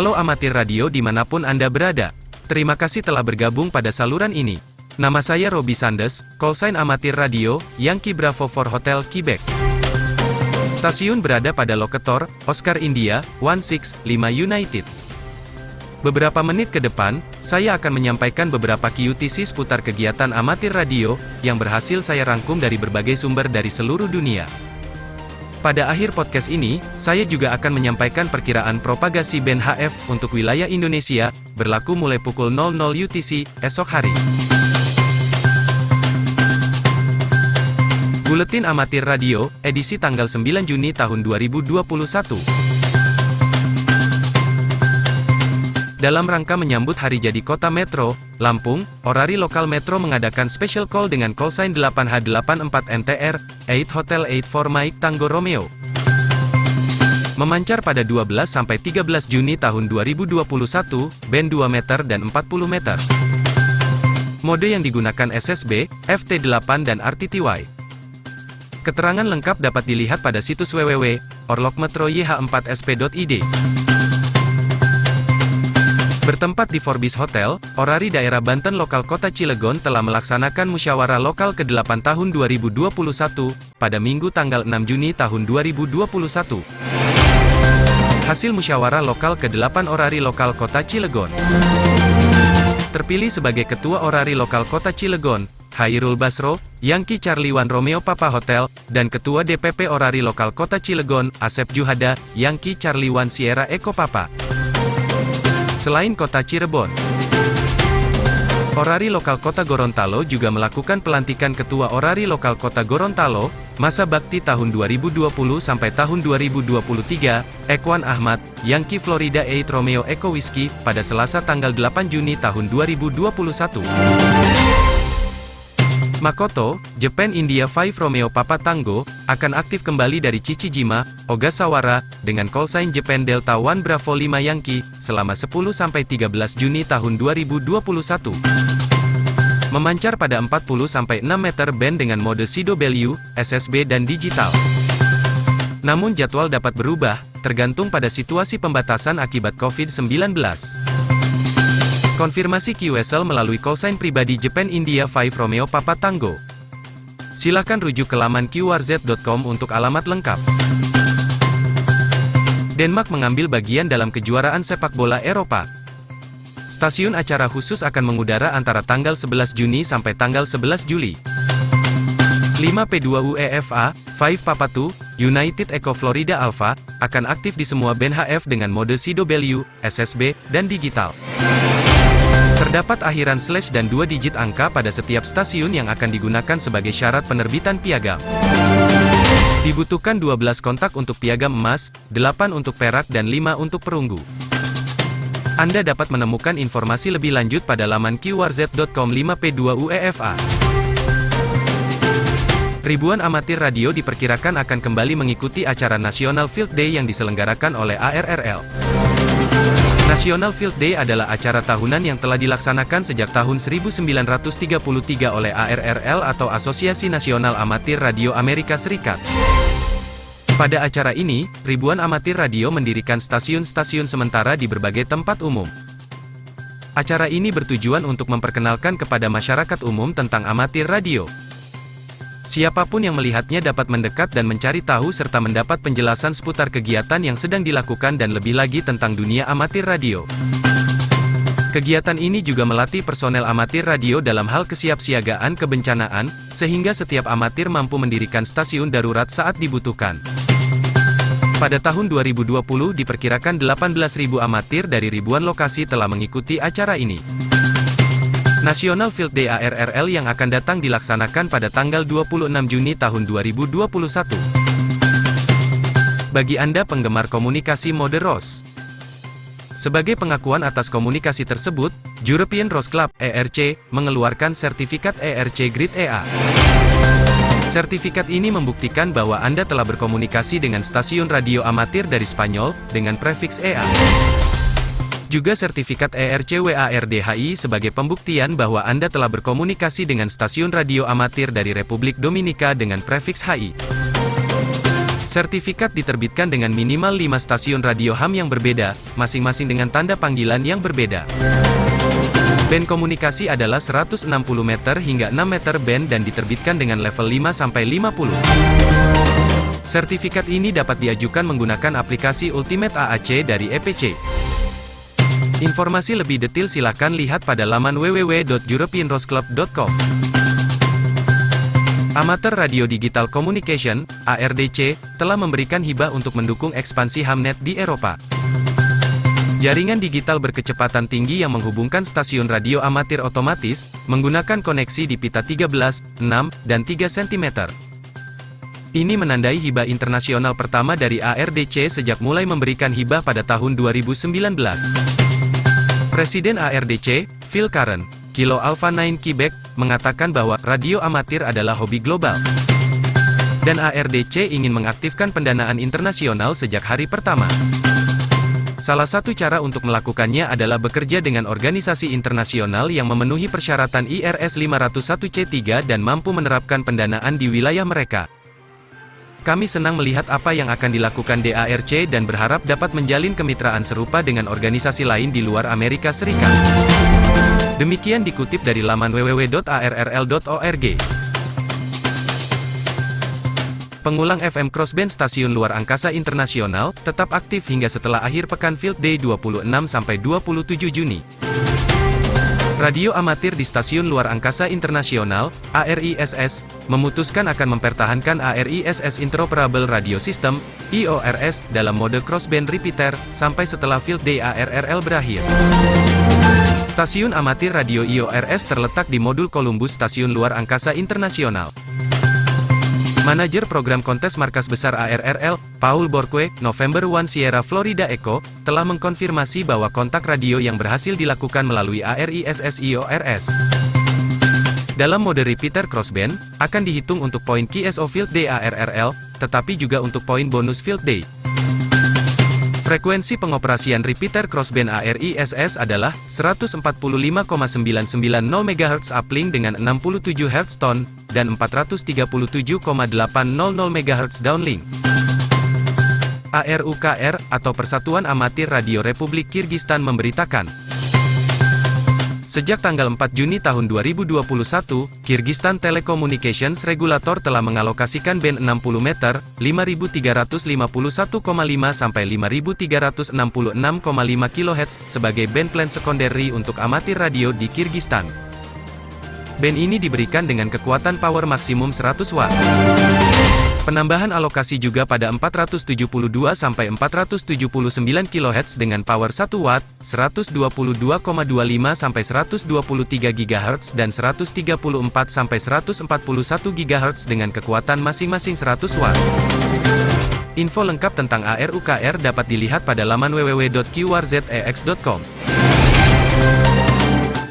Halo amatir radio di mana pun Anda berada. Terima kasih telah bergabung pada saluran ini. Nama saya Robi Sandes, callsign amatir radio, Yankee Bravo for Hotel Quebec. Stasiun berada pada lokator, Oscar India, 165 United. Beberapa menit ke depan, saya akan menyampaikan beberapa QTC seputar kegiatan amatir radio, yang berhasil saya rangkum dari berbagai sumber dari seluruh dunia. Pada akhir podcast ini, saya juga akan menyampaikan perkiraan propagasi band HF untuk wilayah Indonesia, berlaku mulai pukul 00 UTC, esok hari. Buletin Amatir Radio, edisi tanggal 9 Juni tahun 2021. Dalam rangka menyambut Hari Jadi Kota Metro, Lampung, Orari Lokal Metro mengadakan special call dengan call sign 8H84NTR, 8 Hotel 8 for Mike Tango Romeo. Memancar pada 12-13 Juni tahun 2021, band 2 meter dan 40 meter. Mode yang digunakan SSB, FT8 dan RTTY. Keterangan lengkap dapat dilihat pada situs www.orlokmetroyh4sp.id. Bertempat di Forbis Hotel, Orari Daerah Banten Lokal Kota Cilegon telah melaksanakan musyawarah lokal ke-8 tahun 2021, pada Minggu tanggal 6 Juni tahun 2021. Hasil musyawarah lokal ke-8 Orari Lokal Kota Cilegon. Terpilih sebagai Ketua Orari Lokal Kota Cilegon, Hairul Basro, Yangki Charlie One Romeo Papa Hotel, dan Ketua DPP Orari Lokal Kota Cilegon, Asep Juhada, Yangki Charlie One Sierra Eko Papa. Selain kota Cirebon, Orari Lokal Kota Gorontalo juga melakukan pelantikan Ketua Orari Lokal Kota Gorontalo, masa bakti tahun 2020 sampai tahun 2023, Ekwan Ahmad, Yankee Florida 8 Romeo Eco Whiskey, pada Selasa tanggal 8 Juni tahun 2021. Makoto, Japan India 5 Romeo Papa Tango, akan aktif kembali dari Chichijima, Ogasawara, dengan call sign Japan Delta One Bravo 5 Yankee, selama 10-13 Juni tahun 2021. Memancar pada 40-6 meter band dengan mode Sido Bellew, SSB dan digital. Namun jadwal dapat berubah, tergantung pada situasi pembatasan akibat COVID-19. Konfirmasi QSL melalui callsign pribadi Japan India 5 Romeo Papa Tango. Silakan rujuk ke laman qrz.com untuk alamat lengkap. Denmark mengambil bagian dalam kejuaraan sepak bola Eropa. Stasiun acara khusus akan mengudara antara tanggal 11 Juni sampai tanggal 11 Juli. 5P2 UEFA, 5 Papa 2, United Eco Florida Alpha, akan aktif di semua band HF dengan mode Bellew, SSB, dan digital. Terdapat akhiran slash dan dua digit angka pada setiap stasiun yang akan digunakan sebagai syarat penerbitan piagam. Dibutuhkan 12 kontak untuk piagam emas, 8 untuk perak dan 5 untuk perunggu. Anda dapat menemukan informasi lebih lanjut pada laman qrz.com 5p2 UEFA. Ribuan amatir radio diperkirakan akan kembali mengikuti acara National Field Day yang diselenggarakan oleh ARRL. National Field Day adalah acara tahunan yang telah dilaksanakan sejak tahun 1933 oleh ARRL atau Asosiasi Nasional Amatir Radio Amerika Serikat. Pada acara ini, ribuan amatir radio mendirikan stasiun-stasiun sementara di berbagai tempat umum. Acara ini bertujuan untuk memperkenalkan kepada masyarakat umum tentang amatir radio. Siapa pun yang melihatnya dapat mendekat dan mencari tahu serta mendapat penjelasan seputar kegiatan yang sedang dilakukan dan lebih lagi tentang dunia amatir radio. Kegiatan ini juga melatih personel amatir radio dalam hal kesiapsiagaan kebencanaan, sehingga setiap amatir mampu mendirikan stasiun darurat saat dibutuhkan. Pada tahun 2020 diperkirakan 18.000 amatir dari ribuan lokasi telah mengikuti acara ini. National Field Day ARRL yang akan datang dilaksanakan pada tanggal 26 Juni tahun 2021. Bagi Anda penggemar komunikasi mode ROS. Sebagai pengakuan atas komunikasi tersebut, European ROS Club ERC mengeluarkan sertifikat ERC Grid EA. Sertifikat ini membuktikan bahwa Anda telah berkomunikasi dengan stasiun radio amatir dari Spanyol dengan prefiks EA. Juga sertifikat ERCWARDHI sebagai pembuktian bahwa Anda telah berkomunikasi dengan stasiun radio amatir dari Republik Dominika dengan prefiks HI. Sertifikat diterbitkan dengan minimal 5 stasiun radio HAM yang berbeda, masing-masing dengan tanda panggilan yang berbeda. Band komunikasi adalah 160 meter hingga 6 meter band dan diterbitkan dengan level 5-50. Sertifikat ini dapat diajukan menggunakan aplikasi Ultimate AAC dari EPC. Informasi lebih detail silakan lihat pada laman www.europeanrosclub.com. Amateur Radio Digital Communication, ARDC, telah memberikan hibah untuk mendukung ekspansi Hamnet di Eropa. Jaringan digital berkecepatan tinggi yang menghubungkan stasiun radio amatir otomatis, menggunakan koneksi di pita 13, 6, dan 3 cm. Ini menandai hibah internasional pertama dari ARDC sejak mulai memberikan hibah pada tahun 2019. Presiden ARDC, Phil Karen, Kilo Alpha 9 Quebec, mengatakan bahwa radio amatir adalah hobi global. Dan ARDC ingin mengaktifkan pendanaan internasional sejak hari pertama. Salah satu cara untuk melakukannya adalah bekerja dengan organisasi internasional yang memenuhi persyaratan IRS 501C3 dan mampu menerapkan pendanaan di wilayah mereka. Kami senang melihat apa yang akan dilakukan DARC dan berharap dapat menjalin kemitraan serupa dengan organisasi lain di luar Amerika Serikat. Demikian dikutip dari laman www.arrl.org. Pengulang FM Crossband Stasiun Luar Angkasa Internasional, tetap aktif hingga setelah akhir pekan Field Day 26-27 Juni. Radio amatir di Stasiun Luar Angkasa Internasional, ARISS, memutuskan akan mempertahankan ARISS Interoperable Radio System, IORS, dalam mode crossband repeater, sampai setelah Field Day ARRL berakhir. Stasiun amatir radio IORS terletak di modul Columbus Stasiun Luar Angkasa Internasional. Manajer program kontes markas besar ARRL, Paul Borque, November 1 Sierra Florida Echo, telah mengkonfirmasi bahwa kontak radio yang berhasil dilakukan melalui ARISS IORS. Dalam mode repeater crossband, akan dihitung untuk poin KSO Field Day ARRL, tetapi juga untuk poin bonus Field Day. Frekuensi pengoperasian repeater crossband ARISS adalah 145,990 MHz uplink dengan 67 Hz tone dan 437,800 MHz downlink. ARUKR atau Persatuan Amatir Radio Republik Kirgistan memberitakan Sejak tanggal 4 Juni tahun 2021, Kyrgyzstan Telecommunications Regulator telah mengalokasikan band 60 meter, 5351,5 sampai 5366,5 kHz sebagai band plan secondary untuk amatir radio di Kyrgyzstan. Band ini diberikan dengan kekuatan power maksimum 100 watt. Penambahan alokasi juga pada 472 sampai 479 kHz dengan power 1 watt, 122,25 sampai 123 GHz dan 134 sampai 141 GHz dengan kekuatan masing-masing 100 watt. Info lengkap tentang ARUKR dapat dilihat pada laman www.qrzex.com.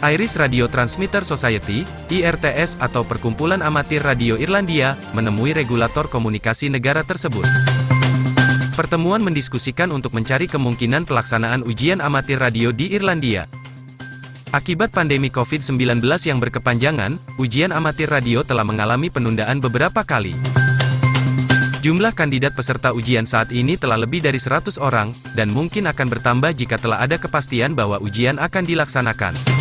Iris Radio Transmitter Society, IRTS atau Perkumpulan Amatir Radio Irlandia, menemui regulator komunikasi negara tersebut. Pertemuan mendiskusikan untuk mencari kemungkinan pelaksanaan ujian amatir radio di Irlandia. Akibat pandemi COVID-19 yang berkepanjangan, ujian amatir radio telah mengalami penundaan beberapa kali. Jumlah kandidat peserta ujian saat ini telah lebih dari 100 orang, dan mungkin akan bertambah jika telah ada kepastian bahwa ujian akan dilaksanakan.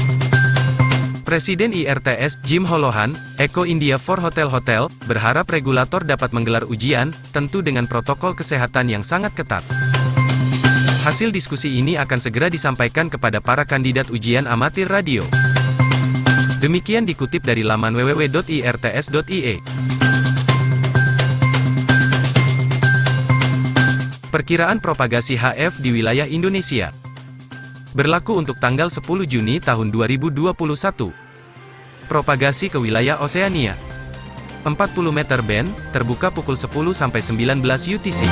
Presiden IRTS, Jim Holohan, Eko India for Hotel Hotel, berharap regulator dapat menggelar ujian, tentu dengan protokol kesehatan yang sangat ketat. Hasil diskusi ini akan segera disampaikan kepada para kandidat ujian amatir radio. Demikian dikutip dari laman www.irts.ie. Perkiraan propagasi HF di wilayah Indonesia Berlaku untuk tanggal 10 Juni tahun 2021. Propagasi ke wilayah Oseania. 40 meter band, terbuka pukul 10 sampai 19 UTC.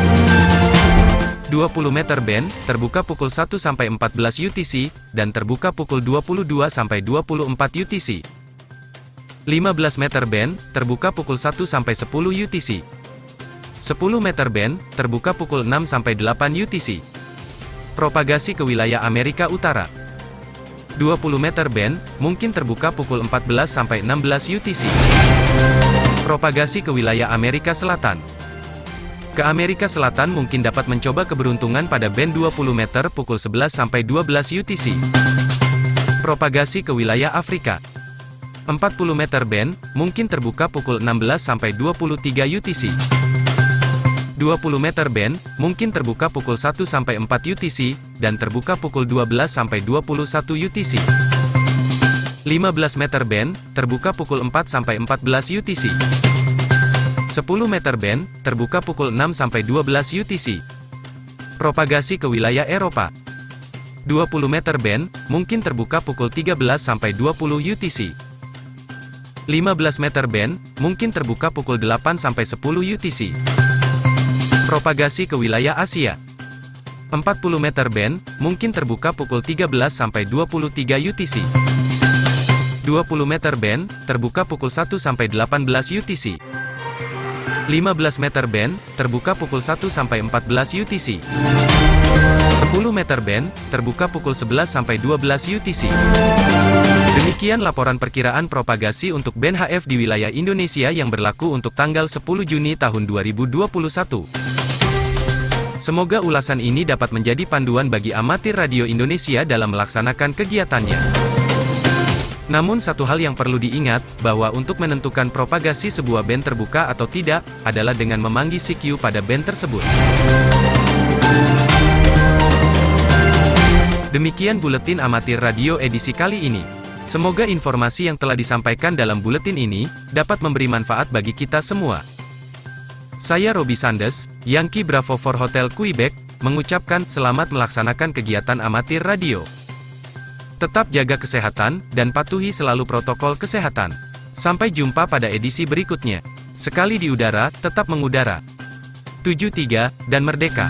20 meter band, terbuka pukul 1 sampai 14 UTC, dan terbuka pukul 22 sampai 24 UTC. 15 meter band, terbuka pukul 1 sampai 10 UTC. 10 meter band, terbuka pukul 6 sampai 8 UTC. Propagasi ke wilayah Amerika Utara. 20 meter band, mungkin terbuka pukul 14-16 UTC. Propagasi ke wilayah Amerika Selatan. Ke Amerika Selatan mungkin dapat mencoba keberuntungan pada band 20 meter pukul 11 sampai 12 UTC. Propagasi ke wilayah Afrika. 40 meter band, mungkin terbuka pukul 16 sampai 23 UTC. 20 meter band, mungkin terbuka pukul 1 sampai 4 UTC, dan terbuka pukul 12 sampai 21 UTC. 15 meter band, terbuka pukul 4 sampai 14 UTC. 10 meter band, terbuka pukul 6 sampai 12 UTC. Propagasi ke wilayah Eropa. 20 meter band, mungkin terbuka pukul 13 sampai 20 UTC. 15 meter band, mungkin terbuka pukul 8 sampai 10 UTC. Propagasi ke wilayah Asia. 40 meter band, mungkin terbuka pukul 13 sampai 23 UTC. 20 meter band, terbuka pukul 1 sampai 18 UTC. 15 meter band, terbuka pukul 1 sampai 14 UTC. 10 meter band, terbuka pukul 11 sampai 12 UTC. Demikian laporan perkiraan propagasi untuk band HF di wilayah Indonesia yang berlaku untuk tanggal 10 Juni tahun 2021. Semoga ulasan ini dapat menjadi panduan bagi amatir radio Indonesia dalam melaksanakan kegiatannya. Namun satu hal yang perlu diingat, bahwa untuk menentukan propagasi sebuah band terbuka atau tidak, adalah dengan memanggil CQ pada band tersebut. Demikian Buletin Amatir Radio edisi kali ini. Semoga informasi yang telah disampaikan dalam buletin ini, dapat memberi manfaat bagi kita semua. Saya Robi Sandes, Yankee Bravo for Hotel Quebec, mengucapkan selamat melaksanakan kegiatan amatir radio. Tetap jaga kesehatan, dan patuhi selalu protokol kesehatan. Sampai jumpa pada edisi berikutnya. Sekali di udara, tetap mengudara. 73, dan merdeka.